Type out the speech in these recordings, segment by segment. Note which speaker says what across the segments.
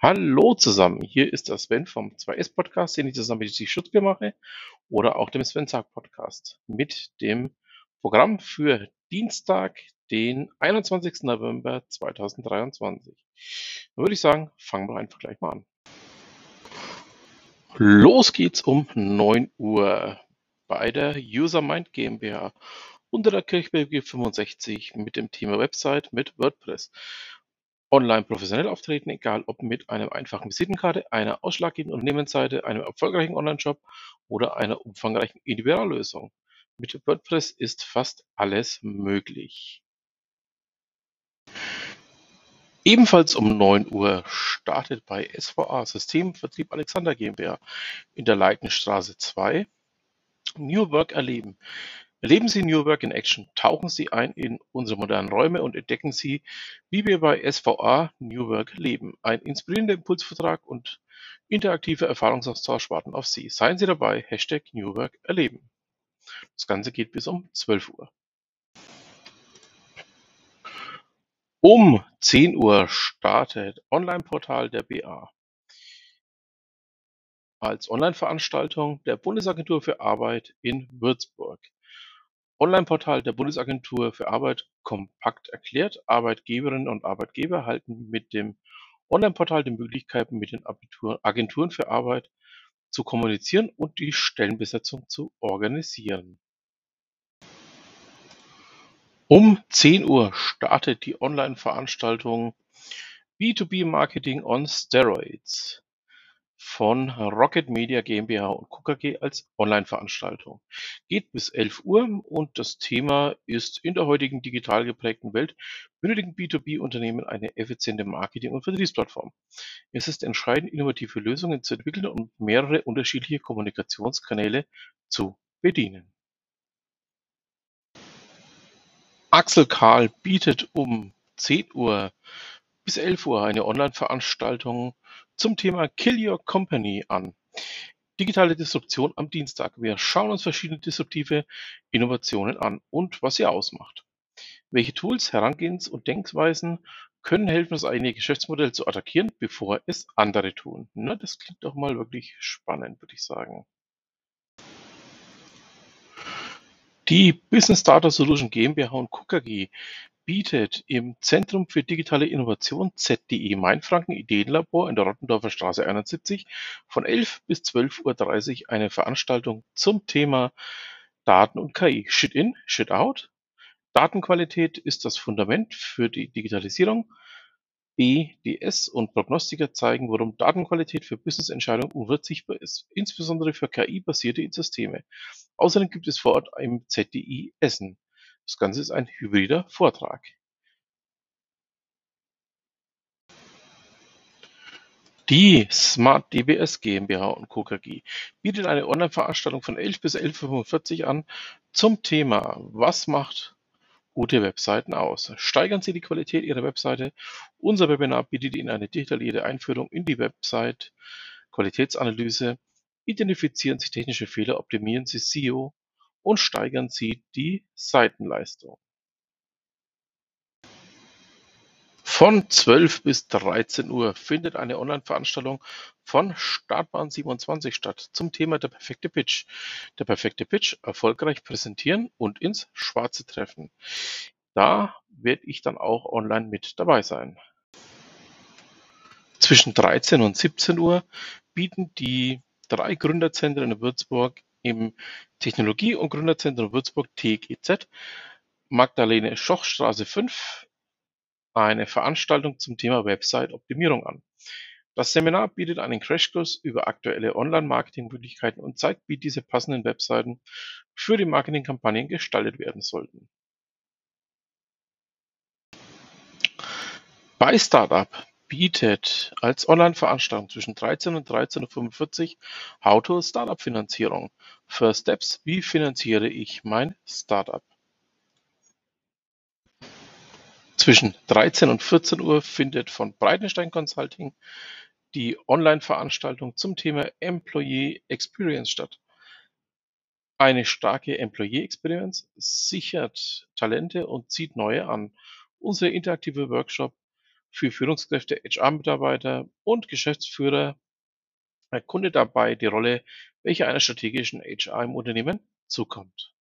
Speaker 1: Hallo zusammen, hier ist der Sven vom 2S Podcast, den ich zusammen mit die Schutzbier mache, oder auch dem Sven Sack Podcast mit dem Programm für Dienstag, den 21. November 2023. Dann würde ich sagen, fangen wir einfach gleich mal an. Los geht's um 9 Uhr bei der UserMind GmbH unter der Kirchberg 65 mit dem Thema Website mit WordPress. Online professionell auftreten, egal ob mit einer einfachen Visitenkarte, einer ausschlaggebenden Unternehmensseite, einem erfolgreichen Online-Shop oder einer umfangreichen Individuallösung. Mit WordPress ist fast alles möglich. Ebenfalls um 9 Uhr startet bei SVA Systemvertrieb Alexander GmbH in der Leitenstraße 2 New Work erleben. Erleben Sie New Work in Action, tauchen Sie ein in unsere modernen Räume und entdecken Sie, wie wir bei SVA New Work leben. Ein inspirierender Impulsvertrag und interaktiver Erfahrungsaustausch warten auf Sie. Seien Sie dabei, Hashtag New Work erleben. Das Ganze geht bis um 12 Uhr. Um 10 Uhr startet Online-Portal der BA als Online-Veranstaltung der Bundesagentur für Arbeit in Würzburg. Online-Portal der Bundesagentur für Arbeit kompakt erklärt: Arbeitgeberinnen und Arbeitgeber erhalten mit dem Online-Portal die Möglichkeit, mit den Agenturen für Arbeit zu kommunizieren und die Stellenbesetzung zu organisieren. Um 10 Uhr startet die Online-Veranstaltung B2B Marketing on Steroids von Rocket Media GmbH und Co. KG als Online-Veranstaltung. Geht bis 11 Uhr und das Thema ist in der heutigen digital geprägten Welt benötigen B2B-Unternehmen eine effiziente Marketing- und Vertriebsplattform. Es ist entscheidend, innovative Lösungen zu entwickeln und mehrere unterschiedliche Kommunikationskanäle zu bedienen. Axel Karl bietet um 10 Uhr bis 11 Uhr eine Online-Veranstaltung zum Thema Kill Your Company an. Digitale Disruption am Dienstag. Wir schauen uns verschiedene disruptive Innovationen an und was sie ausmacht. Welche Tools, Herangehens- und Denkweisen können helfen, das eigene Geschäftsmodell zu attackieren, bevor es andere tun? Na, das klingt doch mal wirklich spannend, würde ich sagen. Die Business Data Solution GmbH und Co. Bietet im Zentrum für digitale Innovation ZDI Mainfranken Ideenlabor in der Rottendorfer Straße 71 von 11 bis 12.30 Uhr eine Veranstaltung zum Thema Daten und KI. Shit in, Shit out. Datenqualität ist das Fundament für die Digitalisierung. BDS und Prognostiker zeigen, warum Datenqualität für Business-Entscheidungen unverzichtbar ist, insbesondere für KI-basierte Systeme. Außerdem gibt es vor Ort im ZDI Essen. Das Ganze ist ein hybrider Vortrag. Die Smart DBS GmbH und Co. KG bietet eine Online-Veranstaltung von 11 bis 11.45 Uhr an zum Thema Was macht gute Webseiten aus? Steigern Sie die Qualität Ihrer Webseite. Unser Webinar bietet Ihnen eine detaillierte Einführung in die Website, Qualitätsanalyse, identifizieren Sie technische Fehler, optimieren Sie SEO und steigern Sie die Seitenleistung. Von 12 bis 13 Uhr findet eine Online-Veranstaltung von Startbahn 27 statt zum Thema der perfekte Pitch. Der perfekte Pitch erfolgreich präsentieren und ins Schwarze treffen. Da werde ich dann auch online mit dabei sein. Zwischen 13 und 17 Uhr bieten die drei Gründerzentren in Würzburg im Technologie- und Gründerzentrum Würzburg (TGZ) Magdalene Schoch-Straße 5 eine Veranstaltung zum Thema Website-Optimierung an. Das Seminar bietet einen Crashkurs über aktuelle Online-Marketing-Möglichkeiten und zeigt, wie diese passenden Webseiten für die Marketingkampagnen gestaltet werden sollten. Bei Startup bietet als Online-Veranstaltung zwischen 13 und 13.45 Uhr How-to-Startup-Finanzierung. First Steps: Wie finanziere ich mein Startup? Zwischen 13 und 14 Uhr findet von Breitenstein Consulting die Online-Veranstaltung zum Thema Employee Experience statt. Eine starke Employee Experience sichert Talente und zieht neue an. Unser interaktive Workshop für Führungskräfte, HR-Mitarbeiter und Geschäftsführer erkunde dabei die Rolle, welche einer strategischen HR im Unternehmen zukommt.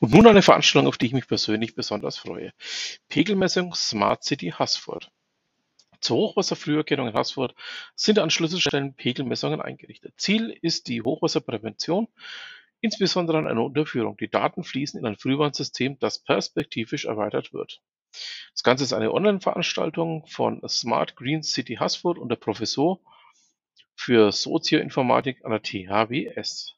Speaker 1: Und nun eine Veranstaltung, auf die ich mich persönlich besonders freue. Pegelmessung Smart City Haßfurt. Zur Hochwasserfrüherkennung in Haßfurt sind an Schlüsselstellen Pegelmessungen eingerichtet. Ziel ist die Hochwasserprävention, insbesondere an einer Unterführung. Die Daten fließen in ein Frühwarnsystem, das perspektivisch erweitert wird. Das Ganze ist eine Online-Veranstaltung von Smart Green City Haßfurt und der Professor für Sozioinformatik an der THWS.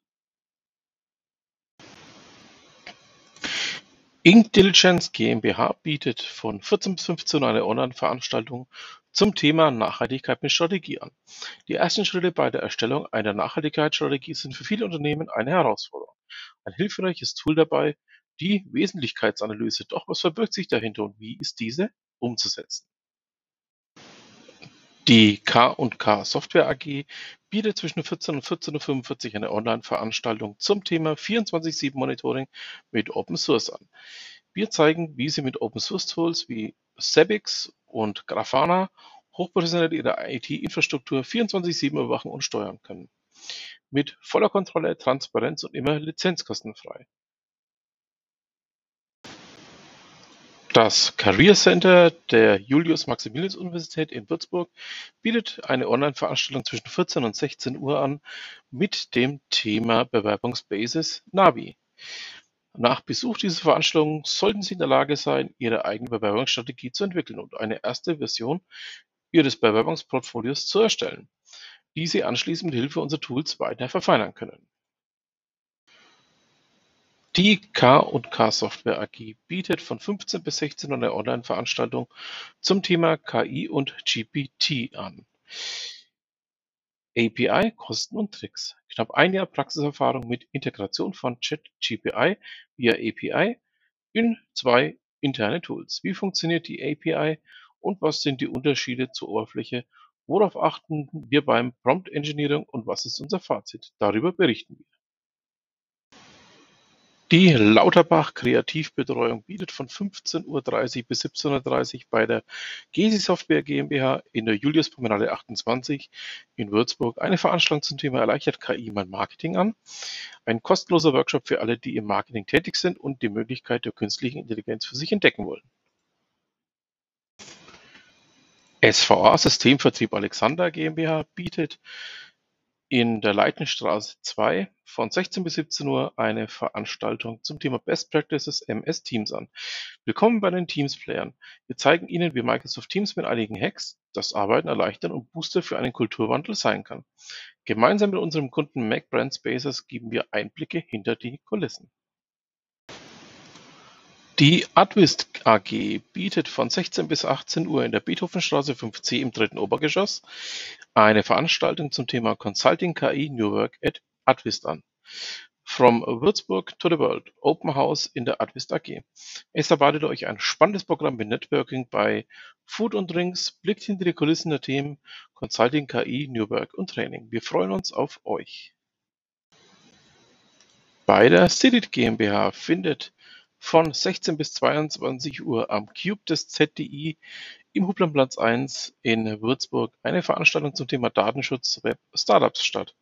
Speaker 1: Intelligence GmbH bietet von 14 bis 15 Uhr eine Online-Veranstaltung zum Thema Nachhaltigkeit mit Strategie an. Die ersten Schritte bei der Erstellung einer Nachhaltigkeitsstrategie sind für viele Unternehmen eine Herausforderung. Ein hilfreiches Tool dabei, die Wesentlichkeitsanalyse. Doch was verbirgt sich dahinter und wie ist diese umzusetzen? Die K&K Software AG bietet zwischen 14 und 14.45 Uhr eine Online-Veranstaltung zum Thema 24/7 Monitoring mit Open Source an. Wir zeigen, wie Sie mit Open Source Tools wie Zabbix und Grafana hochprofessionell Ihre IT-Infrastruktur 24/7 überwachen und steuern können. Mit voller Kontrolle, Transparenz und immer lizenzkostenfrei. Das Career Center der Julius-Maximilians-Universität in Würzburg bietet eine Online-Veranstaltung zwischen 14 und 16 Uhr an mit dem Thema Bewerbungsbasis Navi. Nach Besuch dieser Veranstaltung sollten Sie in der Lage sein, Ihre eigene Bewerbungsstrategie zu entwickeln und eine erste Version Ihres Bewerbungsportfolios zu erstellen, die Sie anschließend mit Hilfe unserer Tools weiter verfeinern können. Die K&K Software AG bietet von 15 bis 16 Uhr eine Online-Veranstaltung zum Thema KI und GPT an. API, Kosten und Tricks. Knapp ein Jahr Praxiserfahrung mit Integration von ChatGPI via API in zwei interne Tools. Wie funktioniert die API und was sind die Unterschiede zur Oberfläche? Worauf achten wir beim Prompt Engineering und was ist unser Fazit? Darüber berichten wir. Die Lauterbach Kreativbetreuung bietet von 15.30 Uhr bis 17.30 Uhr bei der Gesi Software GmbH in der Julius-Promenade 28 in Würzburg eine Veranstaltung zum Thema Erleichtert KI mein Marketing an. Ein kostenloser Workshop für alle, die im Marketing tätig sind und die Möglichkeit der künstlichen Intelligenz für sich entdecken wollen. SVA Systemvertrieb Alexander GmbH bietet in der Leitenstraße 2 von 16 bis 17 Uhr eine Veranstaltung zum Thema Best Practices MS Teams an. Willkommen bei den Teams-Playern. Wir zeigen Ihnen, wie Microsoft Teams mit einigen Hacks das Arbeiten erleichtern und Booster für einen Kulturwandel sein kann. Gemeinsam mit unserem Kunden Mac Brand Spaces geben wir Einblicke hinter die Kulissen. Die Advist AG bietet von 16 bis 18 Uhr in der Beethovenstraße 5c im dritten Obergeschoss eine Veranstaltung zum Thema Consulting KI New Work at Advist an. From Würzburg to the World, Open House in der Advist AG. Es erwartet euch ein spannendes Programm mit Networking bei Food und Drinks, blickt hinter die Kulissen der Themen Consulting KI, New Work und Training. Wir freuen uns auf euch. Bei der Cedit GmbH findet von 16 bis 22 Uhr am Cube des ZDI im Hublandplatz 1 in Würzburg eine Veranstaltung zum Thema Datenschutz Web Startups statt.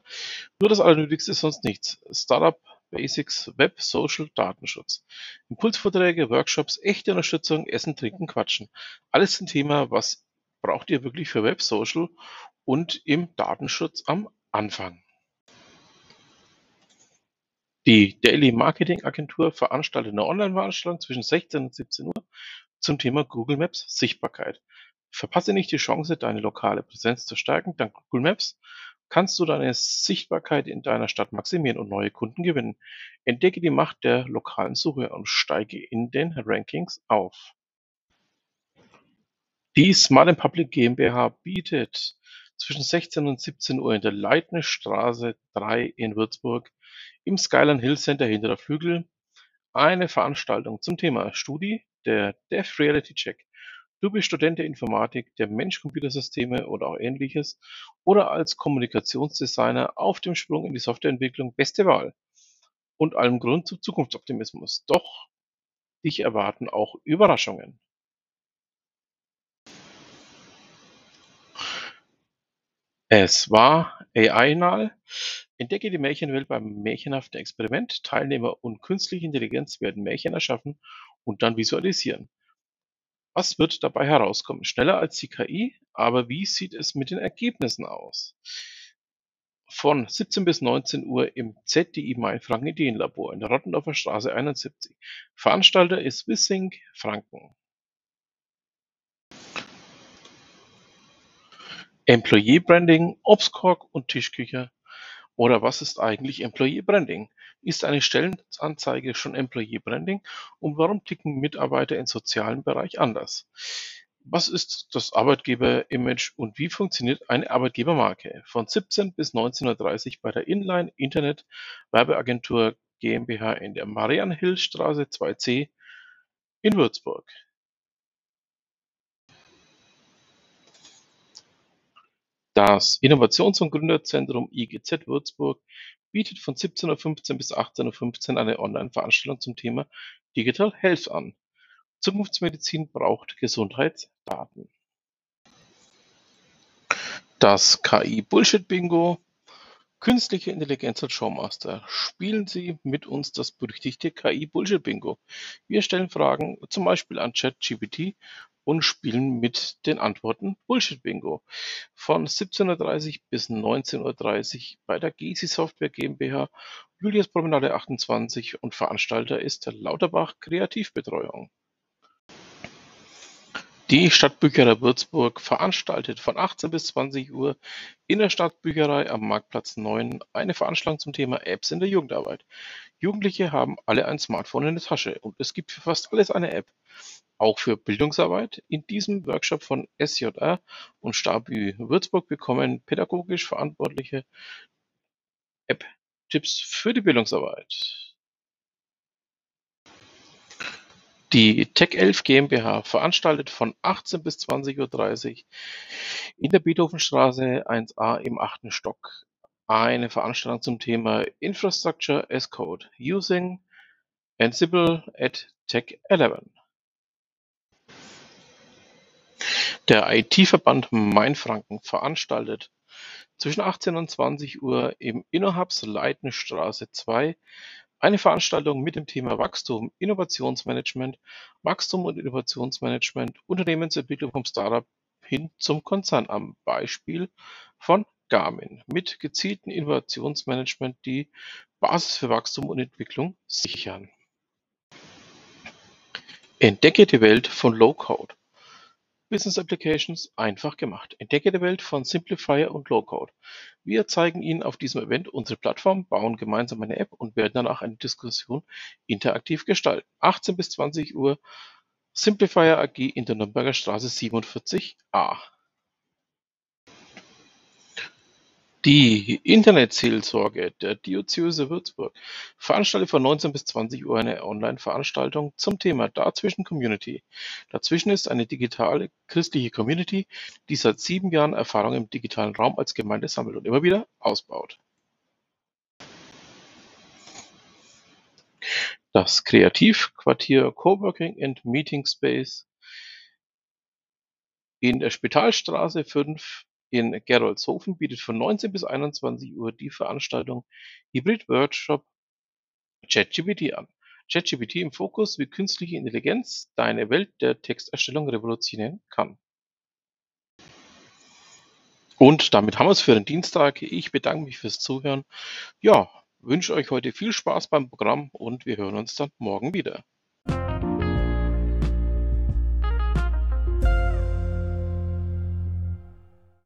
Speaker 1: Nur das Allernötigste ist sonst nichts. Startup Basics Web Social Datenschutz. Impulsvorträge, Workshops, echte Unterstützung, Essen, Trinken, Quatschen. Alles ein Thema, was braucht ihr wirklich für Web Social und im Datenschutz am Anfang. Die Daily Marketing Agentur veranstaltet eine Online-Veranstaltung zwischen 16 und 17 Uhr zum Thema Google Maps Sichtbarkeit. Verpasse nicht die Chance, deine lokale Präsenz zu stärken. Dank Google Maps kannst du deine Sichtbarkeit in deiner Stadt maximieren und neue Kunden gewinnen. Entdecke die Macht der lokalen Suche und steige in den Rankings auf. Die Smart Public GmbH bietet zwischen 16 und 17 Uhr in der Leitnerstraße 3 in Würzburg im Skyline Hill Center hinter der Flügel eine Veranstaltung zum Thema Studi, der Dev Reality Check. Du bist Student der Informatik, der Mensch-Computersysteme oder auch ähnliches oder als Kommunikationsdesigner auf dem Sprung in die Softwareentwicklung beste Wahl und allem Grund zum Zukunftsoptimismus. Doch dich erwarten auch Überraschungen. Es war AI-Nahl. Entdecke die Märchenwelt beim märchenhaften Experiment. Teilnehmer und künstliche Intelligenz werden Märchen erschaffen und dann visualisieren. Was wird dabei herauskommen? Schneller als die KI, aber wie sieht es mit den Ergebnissen aus? Von 17 bis 19 Uhr im ZDI Mainfranken Ideenlabor in der Rottendorfer Straße 71. Veranstalter ist Wissing Franken. Employee Branding, Obstkorb und Tischküche. Oder was ist eigentlich Employee Branding? Ist eine Stellenanzeige schon Employee Branding? Und warum ticken Mitarbeiter im sozialen Bereich anders? Was ist das Arbeitgeber-Image und wie funktioniert eine Arbeitgebermarke? Von 17 bis 19.30 Uhr bei der Inline Internet Werbeagentur GmbH in der Marianhillstraße 2c in Würzburg. Das Innovations- und Gründerzentrum IGZ Würzburg bietet von 17.15 Uhr bis 18.15 Uhr eine Online-Veranstaltung zum Thema Digital Health an. Zukunftsmedizin braucht Gesundheitsdaten. Das KI-Bullshit-Bingo. Künstliche Intelligenz als Showmaster. Spielen Sie mit uns das berüchtigte KI-Bullshit-Bingo. Wir stellen Fragen zum Beispiel an ChatGPT und spielen mit den Antworten Bullshit-Bingo. Von 17.30 Uhr bis 19.30 Uhr bei der Gysi Software GmbH, Julius Promenade 28 und Veranstalter ist Lauterbach Kreativbetreuung. Die Stadtbücherei Würzburg veranstaltet von 18 bis 20 Uhr in der Stadtbücherei am Marktplatz 9 eine Veranstaltung zum Thema Apps in der Jugendarbeit. Jugendliche haben alle ein Smartphone in der Tasche und es gibt für fast alles eine App, auch für Bildungsarbeit. In diesem Workshop von SJR und Stabü Würzburg bekommen pädagogisch Verantwortliche App-Tipps für die Bildungsarbeit. Die Tech11 GmbH veranstaltet von 18 bis 20.30 Uhr in der Beethovenstraße 1a im achten Stock eine Veranstaltung zum Thema Infrastructure as Code Using Ansible at Tech11. Der IT-Verband Mainfranken veranstaltet zwischen 18 und 20 Uhr im Innohubs Leitenstraße 2 eine Veranstaltung mit dem Thema Wachstum, Innovationsmanagement, Wachstum und Innovationsmanagement, Unternehmensentwicklung vom Startup hin zum Konzern am Beispiel von Garmin mit gezielten Innovationsmanagement die Basis für Wachstum und Entwicklung sichern. Entdecke die Welt von Low-Code. Business Applications einfach gemacht. Entdecke die Welt von Simplifier und Low-Code. Wir zeigen Ihnen auf diesem Event unsere Plattform, bauen gemeinsam eine App und werden danach eine Diskussion interaktiv gestalten. 18 bis 20 Uhr Simplifier AG in der Nürnberger Straße 47a. Die Internetseelsorge der Diözese Würzburg veranstaltet von 19 bis 20 Uhr eine Online-Veranstaltung zum Thema Dazwischen Community. Dazwischen ist eine digitale christliche Community, die seit sieben Jahren Erfahrung im digitalen Raum als Gemeinde sammelt und immer wieder ausbaut. Das Kreativquartier Coworking and Meeting Space in der Spitalstraße 5 in Gerolzhofen bietet von 19 bis 21 Uhr die Veranstaltung Hybrid Workshop ChatGPT an. ChatGPT im Fokus, wie künstliche Intelligenz deine Welt der Texterstellung revolutionieren kann. Und damit haben wir es für den Dienstag. Ich bedanke mich fürs Zuhören. Ja, wünsche euch heute viel Spaß beim Programm und wir hören uns dann morgen wieder.